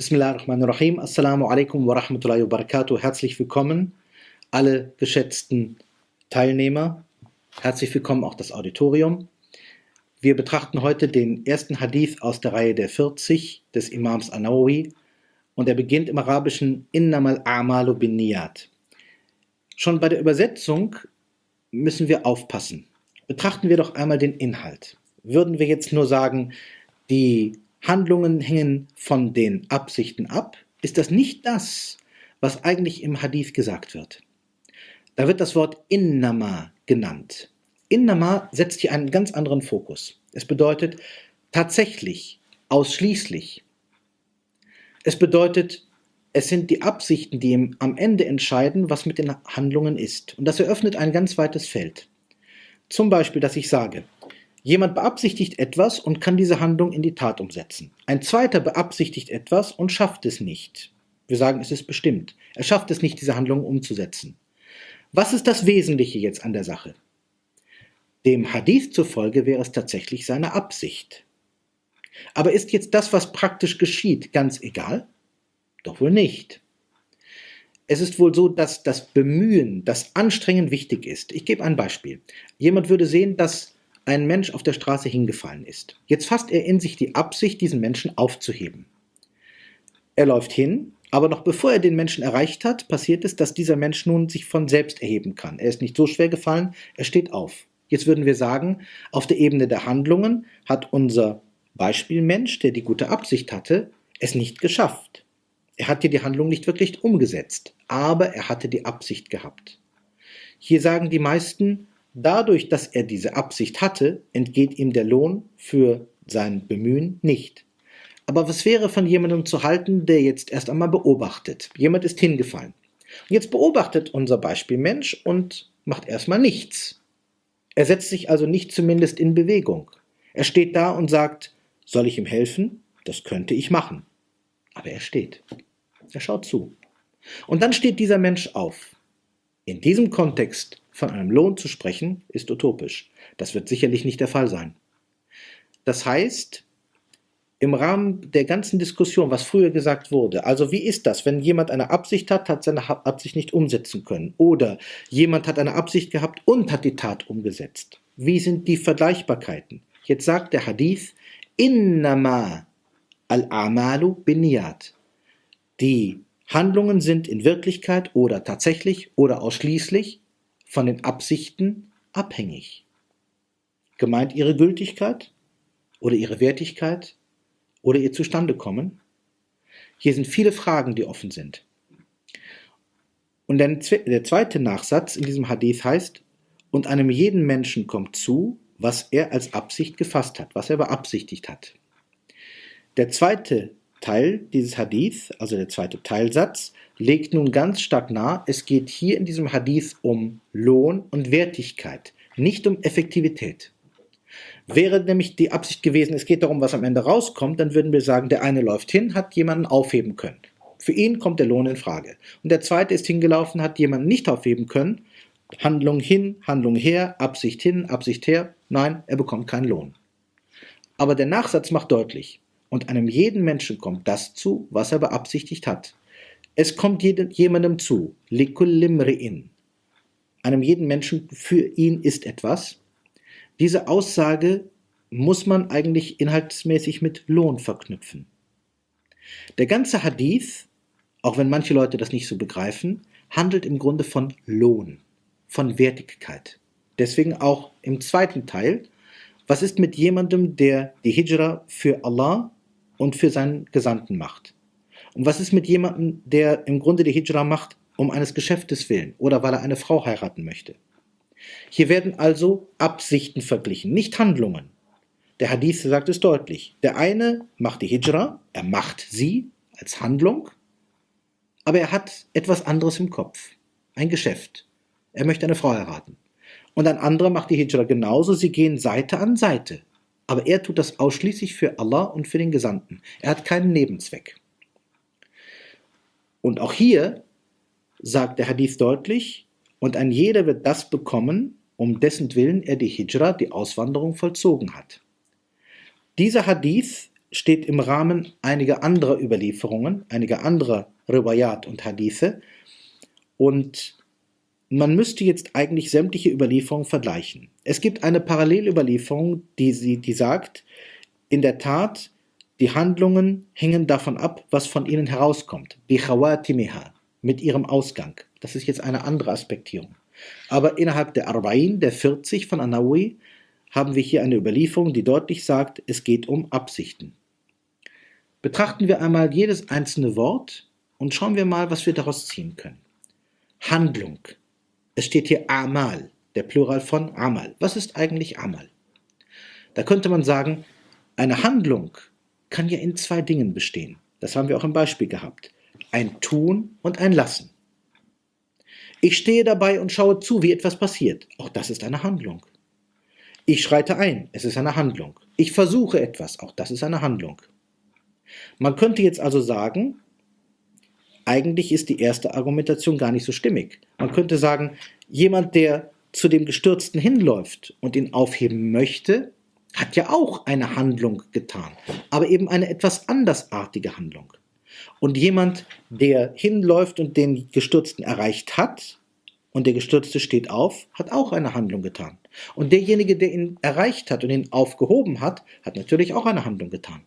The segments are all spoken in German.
Bismillahirrahmanirrahim. Assalamu alaikum wa rahmatullahi wa barakatuh. Herzlich willkommen, alle geschätzten Teilnehmer. Herzlich willkommen auch das Auditorium. Wir betrachten heute den ersten Hadith aus der Reihe der 40 des Imams Anawi und er beginnt im Arabischen Innamal a'malu bin niyat. Schon bei der Übersetzung müssen wir aufpassen. Betrachten wir doch einmal den Inhalt. Würden wir jetzt nur sagen, die Handlungen hängen von den Absichten ab, ist das nicht das, was eigentlich im Hadith gesagt wird. Da wird das Wort Innama genannt. Innama setzt hier einen ganz anderen Fokus. Es bedeutet tatsächlich, ausschließlich. Es bedeutet, es sind die Absichten, die am Ende entscheiden, was mit den Handlungen ist. Und das eröffnet ein ganz weites Feld. Zum Beispiel, dass ich sage, Jemand beabsichtigt etwas und kann diese Handlung in die Tat umsetzen. Ein zweiter beabsichtigt etwas und schafft es nicht. Wir sagen, es ist bestimmt. Er schafft es nicht, diese Handlung umzusetzen. Was ist das Wesentliche jetzt an der Sache? Dem Hadith zufolge wäre es tatsächlich seine Absicht. Aber ist jetzt das, was praktisch geschieht, ganz egal? Doch wohl nicht. Es ist wohl so, dass das Bemühen, das Anstrengen wichtig ist. Ich gebe ein Beispiel. Jemand würde sehen, dass ein Mensch auf der Straße hingefallen ist. Jetzt fasst er in sich die Absicht, diesen Menschen aufzuheben. Er läuft hin, aber noch bevor er den Menschen erreicht hat, passiert es, dass dieser Mensch nun sich von selbst erheben kann. Er ist nicht so schwer gefallen, er steht auf. Jetzt würden wir sagen, auf der Ebene der Handlungen hat unser Beispielmensch, der die gute Absicht hatte, es nicht geschafft. Er hat hier die Handlung nicht wirklich umgesetzt, aber er hatte die Absicht gehabt. Hier sagen die meisten, Dadurch, dass er diese Absicht hatte, entgeht ihm der Lohn für sein Bemühen nicht. Aber was wäre von jemandem zu halten, der jetzt erst einmal beobachtet? Jemand ist hingefallen. Und jetzt beobachtet unser Beispiel Mensch und macht erstmal nichts. Er setzt sich also nicht zumindest in Bewegung. Er steht da und sagt, soll ich ihm helfen? Das könnte ich machen. Aber er steht. Er schaut zu. Und dann steht dieser Mensch auf. In diesem Kontext von einem Lohn zu sprechen, ist utopisch. Das wird sicherlich nicht der Fall sein. Das heißt, im Rahmen der ganzen Diskussion, was früher gesagt wurde, also wie ist das, wenn jemand eine Absicht hat, hat seine Absicht nicht umsetzen können oder jemand hat eine Absicht gehabt und hat die Tat umgesetzt. Wie sind die Vergleichbarkeiten? Jetzt sagt der Hadith, innama al-amalu biniyat. Die Handlungen sind in Wirklichkeit oder tatsächlich oder ausschließlich von den Absichten abhängig. Gemeint ihre Gültigkeit oder ihre Wertigkeit oder ihr Zustandekommen? Hier sind viele Fragen, die offen sind. Und der zweite Nachsatz in diesem Hadith heißt, und einem jeden Menschen kommt zu, was er als Absicht gefasst hat, was er beabsichtigt hat. Der zweite Teil dieses Hadith, also der zweite Teilsatz, legt nun ganz stark nahe, es geht hier in diesem Hadith um Lohn und Wertigkeit, nicht um Effektivität. Wäre nämlich die Absicht gewesen, es geht darum, was am Ende rauskommt, dann würden wir sagen, der eine läuft hin, hat jemanden aufheben können. Für ihn kommt der Lohn in Frage. Und der zweite ist hingelaufen, hat jemanden nicht aufheben können. Handlung hin, Handlung her, Absicht hin, Absicht her. Nein, er bekommt keinen Lohn. Aber der Nachsatz macht deutlich, und einem jeden Menschen kommt das zu, was er beabsichtigt hat. Es kommt jemandem zu, likullimri'in. Einem jeden Menschen, für ihn ist etwas. Diese Aussage muss man eigentlich inhaltsmäßig mit Lohn verknüpfen. Der ganze Hadith, auch wenn manche Leute das nicht so begreifen, handelt im Grunde von Lohn, von Wertigkeit. Deswegen auch im zweiten Teil, was ist mit jemandem, der die Hijra für Allah und für seinen Gesandten macht? Und was ist mit jemandem, der im Grunde die Hijra macht, um eines Geschäftes willen oder weil er eine Frau heiraten möchte? Hier werden also Absichten verglichen, nicht Handlungen. Der Hadith sagt es deutlich. Der eine macht die Hijra, er macht sie als Handlung, aber er hat etwas anderes im Kopf, ein Geschäft. Er möchte eine Frau heiraten. Und ein anderer macht die Hijra genauso, sie gehen Seite an Seite. Aber er tut das ausschließlich für Allah und für den Gesandten. Er hat keinen Nebenzweck. Und auch hier sagt der Hadith deutlich, und ein jeder wird das bekommen, um dessen Willen er die Hijra, die Auswanderung, vollzogen hat. Dieser Hadith steht im Rahmen einiger anderer Überlieferungen, einiger anderer Riwayat und Hadithe und man müsste jetzt eigentlich sämtliche Überlieferungen vergleichen. Es gibt eine Parallelüberlieferung, die, sie, die sagt, in der Tat, die Handlungen hängen davon ab, was von ihnen herauskommt. Bichawatimiha, mit ihrem Ausgang. Das ist jetzt eine andere Aspektierung. Aber innerhalb der Arba'in, der 40 von Anawi, haben wir hier eine Überlieferung, die deutlich sagt, es geht um Absichten. Betrachten wir einmal jedes einzelne Wort und schauen wir mal, was wir daraus ziehen können. Handlung. Es steht hier Amal, der Plural von Amal. Was ist eigentlich Amal? Da könnte man sagen, eine Handlung kann ja in zwei Dingen bestehen. Das haben wir auch im Beispiel gehabt. Ein Tun und ein Lassen. Ich stehe dabei und schaue zu, wie etwas passiert. Auch das ist eine Handlung. Ich schreite ein, es ist eine Handlung. Ich versuche etwas, auch das ist eine Handlung. Man könnte jetzt also sagen, eigentlich ist die erste Argumentation gar nicht so stimmig. Man könnte sagen, jemand, der zu dem Gestürzten hinläuft und ihn aufheben möchte, hat ja auch eine Handlung getan, aber eben eine etwas andersartige Handlung. Und jemand, der hinläuft und den Gestürzten erreicht hat, und der Gestürzte steht auf, hat auch eine Handlung getan. Und derjenige, der ihn erreicht hat und ihn aufgehoben hat, hat natürlich auch eine Handlung getan.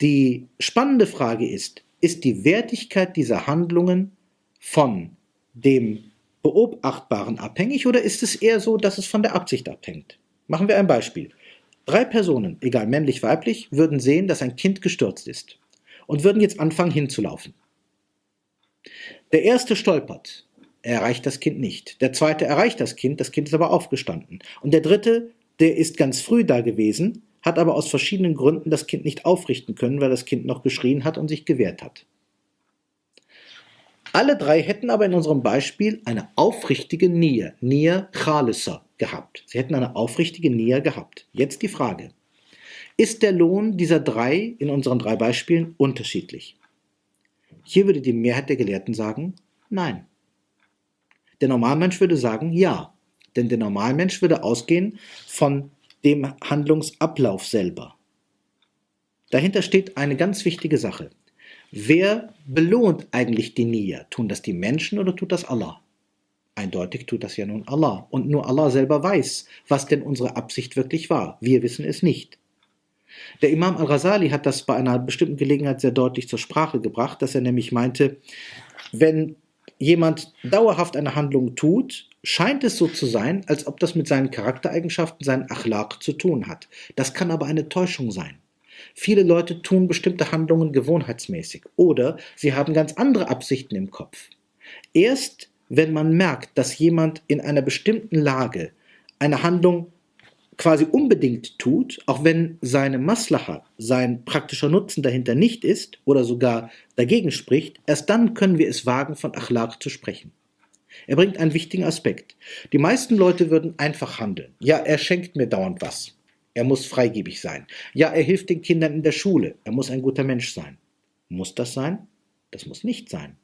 Die spannende Frage ist, ist die Wertigkeit dieser Handlungen von dem Beobachtbaren abhängig oder ist es eher so, dass es von der Absicht abhängt? Machen wir ein Beispiel. Drei Personen, egal männlich, weiblich, würden sehen, dass ein Kind gestürzt ist und würden jetzt anfangen hinzulaufen. Der erste stolpert, er erreicht das Kind nicht. Der zweite erreicht das Kind, das Kind ist aber aufgestanden. Und der dritte, der ist ganz früh da gewesen, hat aber aus verschiedenen Gründen das Kind nicht aufrichten können, weil das Kind noch geschrien hat und sich gewehrt hat. Alle drei hätten aber in unserem Beispiel eine aufrichtige Nia, Nia Chalissa, gehabt. Sie hätten eine aufrichtige Nia gehabt. Jetzt die Frage. Ist der Lohn dieser drei in unseren drei Beispielen unterschiedlich? Hier würde die Mehrheit der Gelehrten sagen, nein. Der Normalmensch würde sagen, ja. Denn der Normalmensch würde ausgehen von dem Handlungsablauf selber. Dahinter steht eine ganz wichtige Sache. Wer belohnt eigentlich die Nia? Tun das die Menschen oder tut das Allah? Eindeutig tut das ja nun Allah. Und nur Allah selber weiß, was denn unsere Absicht wirklich war. Wir wissen es nicht. Der Imam al-Rasali hat das bei einer bestimmten Gelegenheit sehr deutlich zur Sprache gebracht, dass er nämlich meinte, wenn jemand dauerhaft eine Handlung tut, scheint es so zu sein, als ob das mit seinen Charaktereigenschaften, seinen Achlaq zu tun hat. Das kann aber eine Täuschung sein. Viele Leute tun bestimmte Handlungen gewohnheitsmäßig oder sie haben ganz andere Absichten im Kopf. Erst wenn man merkt, dass jemand in einer bestimmten Lage eine Handlung quasi unbedingt tut, auch wenn seine Maslaha, sein praktischer Nutzen dahinter nicht ist oder sogar dagegen spricht, erst dann können wir es wagen, von Achlaq zu sprechen. Er bringt einen wichtigen Aspekt. Die meisten Leute würden einfach handeln. Ja, er schenkt mir dauernd was. Er muss freigebig sein. Ja, er hilft den Kindern in der Schule. Er muss ein guter Mensch sein. Muss das sein? Das muss nicht sein.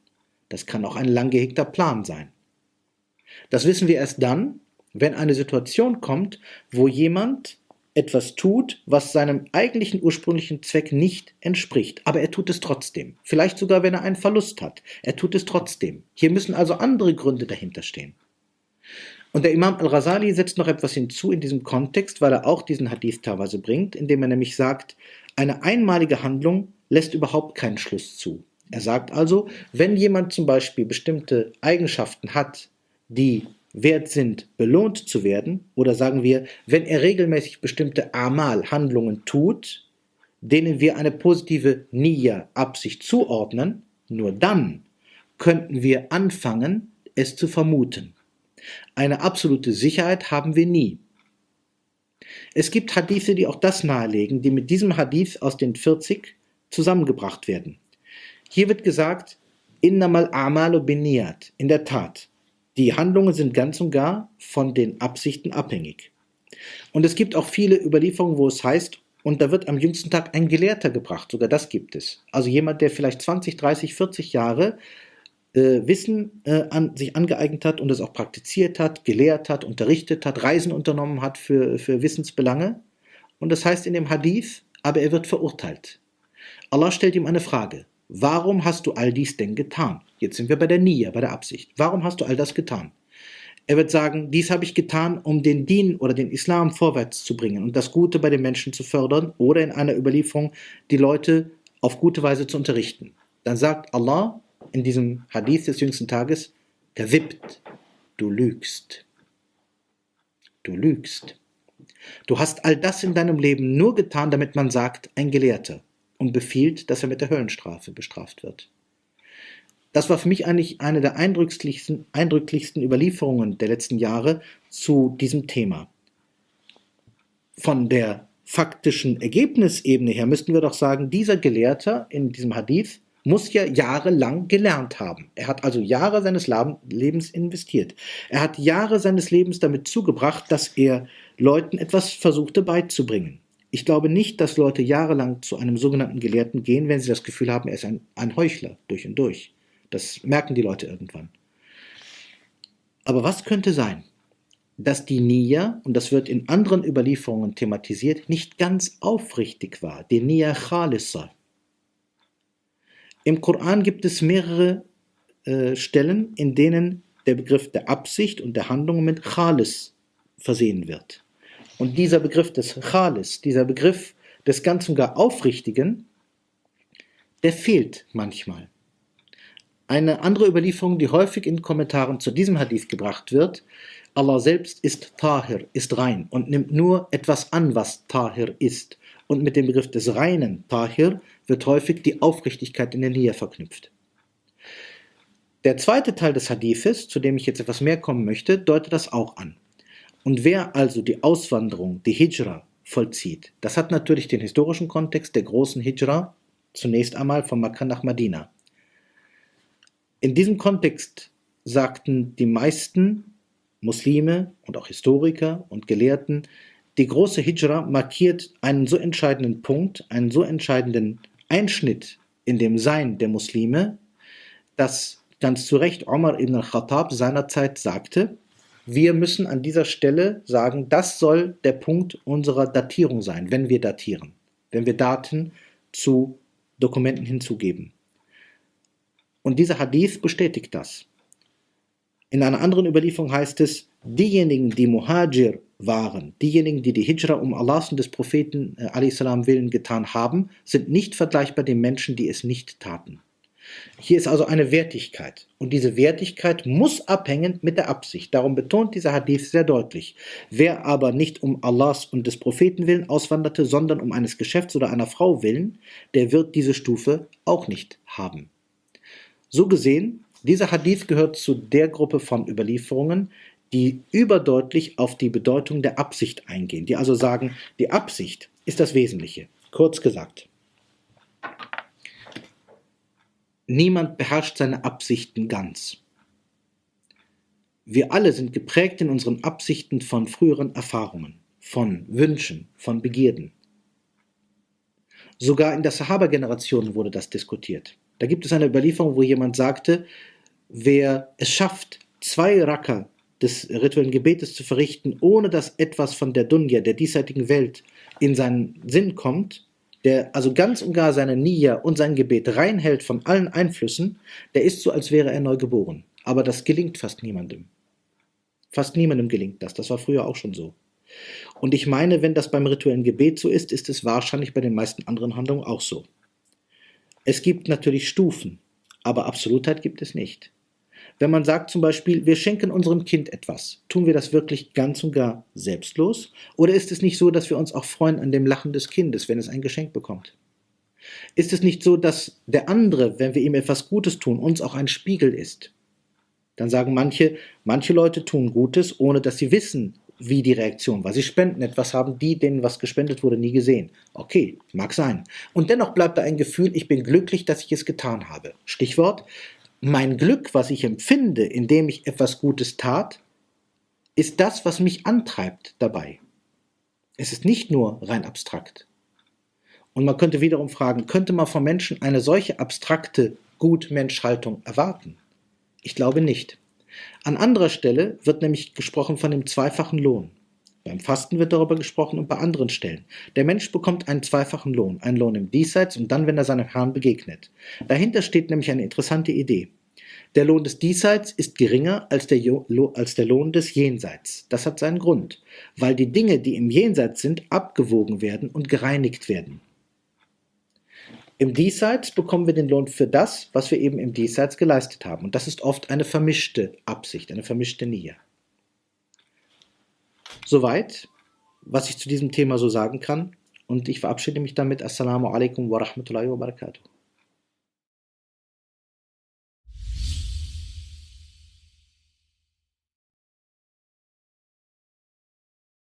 Das kann auch ein lang gehegter Plan sein. Das wissen wir erst dann, wenn eine Situation kommt, wo jemand etwas tut, was seinem eigentlichen ursprünglichen Zweck nicht entspricht, aber er tut es trotzdem. Vielleicht sogar, wenn er einen Verlust hat. Er tut es trotzdem. Hier müssen also andere Gründe dahinter stehen. Und der Imam al-Rasali setzt noch etwas hinzu in diesem Kontext, weil er auch diesen Hadith teilweise bringt, indem er nämlich sagt, eine einmalige Handlung lässt überhaupt keinen Schluss zu. Er sagt also, wenn jemand zum Beispiel bestimmte Eigenschaften hat, die wert sind, belohnt zu werden, oder sagen wir, wenn er regelmäßig bestimmte Amal, Handlungen tut, denen wir eine positive Nia, Absicht zuordnen, nur dann könnten wir anfangen, es zu vermuten. Eine absolute Sicherheit haben wir nie. Es gibt Hadithe, die auch das nahelegen, die mit diesem Hadith aus den 40 zusammengebracht werden. Hier wird gesagt, innamal amalu biniyat, in der Tat, die Handlungen sind ganz und gar von den Absichten abhängig. Und es gibt auch viele Überlieferungen, wo es heißt, und da wird am jüngsten Tag ein Gelehrter gebracht, sogar das gibt es. Also jemand, der vielleicht 20, 30, 40 Jahre äh, Wissen äh, an, sich angeeignet hat und es auch praktiziert hat, gelehrt hat, unterrichtet hat, Reisen unternommen hat für, für Wissensbelange. Und das heißt in dem Hadith, aber er wird verurteilt. Allah stellt ihm eine Frage. Warum hast du all dies denn getan? Jetzt sind wir bei der Nia, bei der Absicht. Warum hast du all das getan? Er wird sagen, dies habe ich getan, um den Dien oder den Islam vorwärts zu bringen und das Gute bei den Menschen zu fördern oder in einer Überlieferung die Leute auf gute Weise zu unterrichten. Dann sagt Allah in diesem Hadith des jüngsten Tages, gewippt, du lügst. Du lügst. Du hast all das in deinem Leben nur getan, damit man sagt, ein Gelehrter und befiehlt, dass er mit der Höllenstrafe bestraft wird. Das war für mich eigentlich eine der eindrücklichsten, eindrücklichsten Überlieferungen der letzten Jahre zu diesem Thema. Von der faktischen Ergebnisebene her müssten wir doch sagen, dieser Gelehrter in diesem Hadith muss ja jahrelang gelernt haben. Er hat also Jahre seines Lebens investiert. Er hat Jahre seines Lebens damit zugebracht, dass er Leuten etwas versuchte beizubringen. Ich glaube nicht, dass Leute jahrelang zu einem sogenannten Gelehrten gehen, wenn sie das Gefühl haben, er ist ein, ein Heuchler durch und durch. Das merken die Leute irgendwann. Aber was könnte sein? dass die Nia, und das wird in anderen Überlieferungen thematisiert, nicht ganz aufrichtig war, die Nia Khalissa. Im Koran gibt es mehrere äh, Stellen, in denen der Begriff der Absicht und der Handlung mit Khalis versehen wird. Und dieser Begriff des Khalis, dieser Begriff des ganz und gar Aufrichtigen, der fehlt manchmal. Eine andere Überlieferung, die häufig in Kommentaren zu diesem Hadith gebracht wird, Allah selbst ist Tahir, ist rein und nimmt nur etwas an, was Tahir ist. Und mit dem Begriff des reinen Tahir wird häufig die Aufrichtigkeit in der Nähe verknüpft. Der zweite Teil des Hadithes, zu dem ich jetzt etwas mehr kommen möchte, deutet das auch an. Und wer also die Auswanderung, die Hijra, vollzieht, das hat natürlich den historischen Kontext der großen Hijra, zunächst einmal von Makkah nach Medina. In diesem Kontext sagten die meisten Muslime und auch Historiker und Gelehrten, die große Hijra markiert einen so entscheidenden Punkt, einen so entscheidenden Einschnitt in dem Sein der Muslime, dass ganz zu Recht Omar ibn al-Khattab seinerzeit sagte, wir müssen an dieser Stelle sagen, das soll der Punkt unserer Datierung sein, wenn wir datieren, wenn wir Daten zu Dokumenten hinzugeben. Und dieser Hadith bestätigt das. In einer anderen Überlieferung heißt es, diejenigen, die Muhajir waren, diejenigen, die die Hijra um Allahs und des Propheten äh, willen getan haben, sind nicht vergleichbar den Menschen, die es nicht taten. Hier ist also eine Wertigkeit. Und diese Wertigkeit muss abhängen mit der Absicht. Darum betont dieser Hadith sehr deutlich. Wer aber nicht um Allahs und des Propheten willen auswanderte, sondern um eines Geschäfts oder einer Frau willen, der wird diese Stufe auch nicht haben. So gesehen dieser Hadith gehört zu der Gruppe von Überlieferungen, die überdeutlich auf die Bedeutung der Absicht eingehen, die also sagen, die Absicht ist das Wesentliche. Kurz gesagt, niemand beherrscht seine Absichten ganz. Wir alle sind geprägt in unseren Absichten von früheren Erfahrungen, von Wünschen, von Begierden. Sogar in der Sahaba-Generation wurde das diskutiert. Da gibt es eine Überlieferung, wo jemand sagte, wer es schafft, zwei Raka des rituellen Gebetes zu verrichten, ohne dass etwas von der Dunya, der diesseitigen Welt, in seinen Sinn kommt, der also ganz und gar seine Nia und sein Gebet reinhält von allen Einflüssen, der ist so, als wäre er neu geboren. Aber das gelingt fast niemandem. Fast niemandem gelingt das. Das war früher auch schon so. Und ich meine, wenn das beim rituellen Gebet so ist, ist es wahrscheinlich bei den meisten anderen Handlungen auch so. Es gibt natürlich Stufen, aber Absolutheit gibt es nicht. Wenn man sagt zum Beispiel, wir schenken unserem Kind etwas, tun wir das wirklich ganz und gar selbstlos? Oder ist es nicht so, dass wir uns auch freuen an dem Lachen des Kindes, wenn es ein Geschenk bekommt? Ist es nicht so, dass der andere, wenn wir ihm etwas Gutes tun, uns auch ein Spiegel ist? Dann sagen manche, manche Leute tun Gutes, ohne dass sie wissen, wie die Reaktion war. Sie spenden etwas, haben die, denen was gespendet wurde, nie gesehen. Okay, mag sein. Und dennoch bleibt da ein Gefühl, ich bin glücklich, dass ich es getan habe. Stichwort, mein Glück, was ich empfinde, indem ich etwas Gutes tat, ist das, was mich antreibt dabei. Es ist nicht nur rein abstrakt. Und man könnte wiederum fragen, könnte man von Menschen eine solche abstrakte Gutmenschhaltung erwarten? Ich glaube nicht. An anderer Stelle wird nämlich gesprochen von dem zweifachen Lohn. Beim Fasten wird darüber gesprochen und bei anderen Stellen. Der Mensch bekommt einen zweifachen Lohn, einen Lohn im Diesseits und dann, wenn er seinem Herrn begegnet. Dahinter steht nämlich eine interessante Idee. Der Lohn des Diesseits ist geringer als der, als der Lohn des Jenseits. Das hat seinen Grund, weil die Dinge, die im Jenseits sind, abgewogen werden und gereinigt werden. Im Diesseits bekommen wir den Lohn für das, was wir eben im Diesseits geleistet haben. Und das ist oft eine vermischte Absicht, eine vermischte Nähe. Soweit, was ich zu diesem Thema so sagen kann. Und ich verabschiede mich damit. Assalamu alaikum wa rahmatullahi wa barakatuh.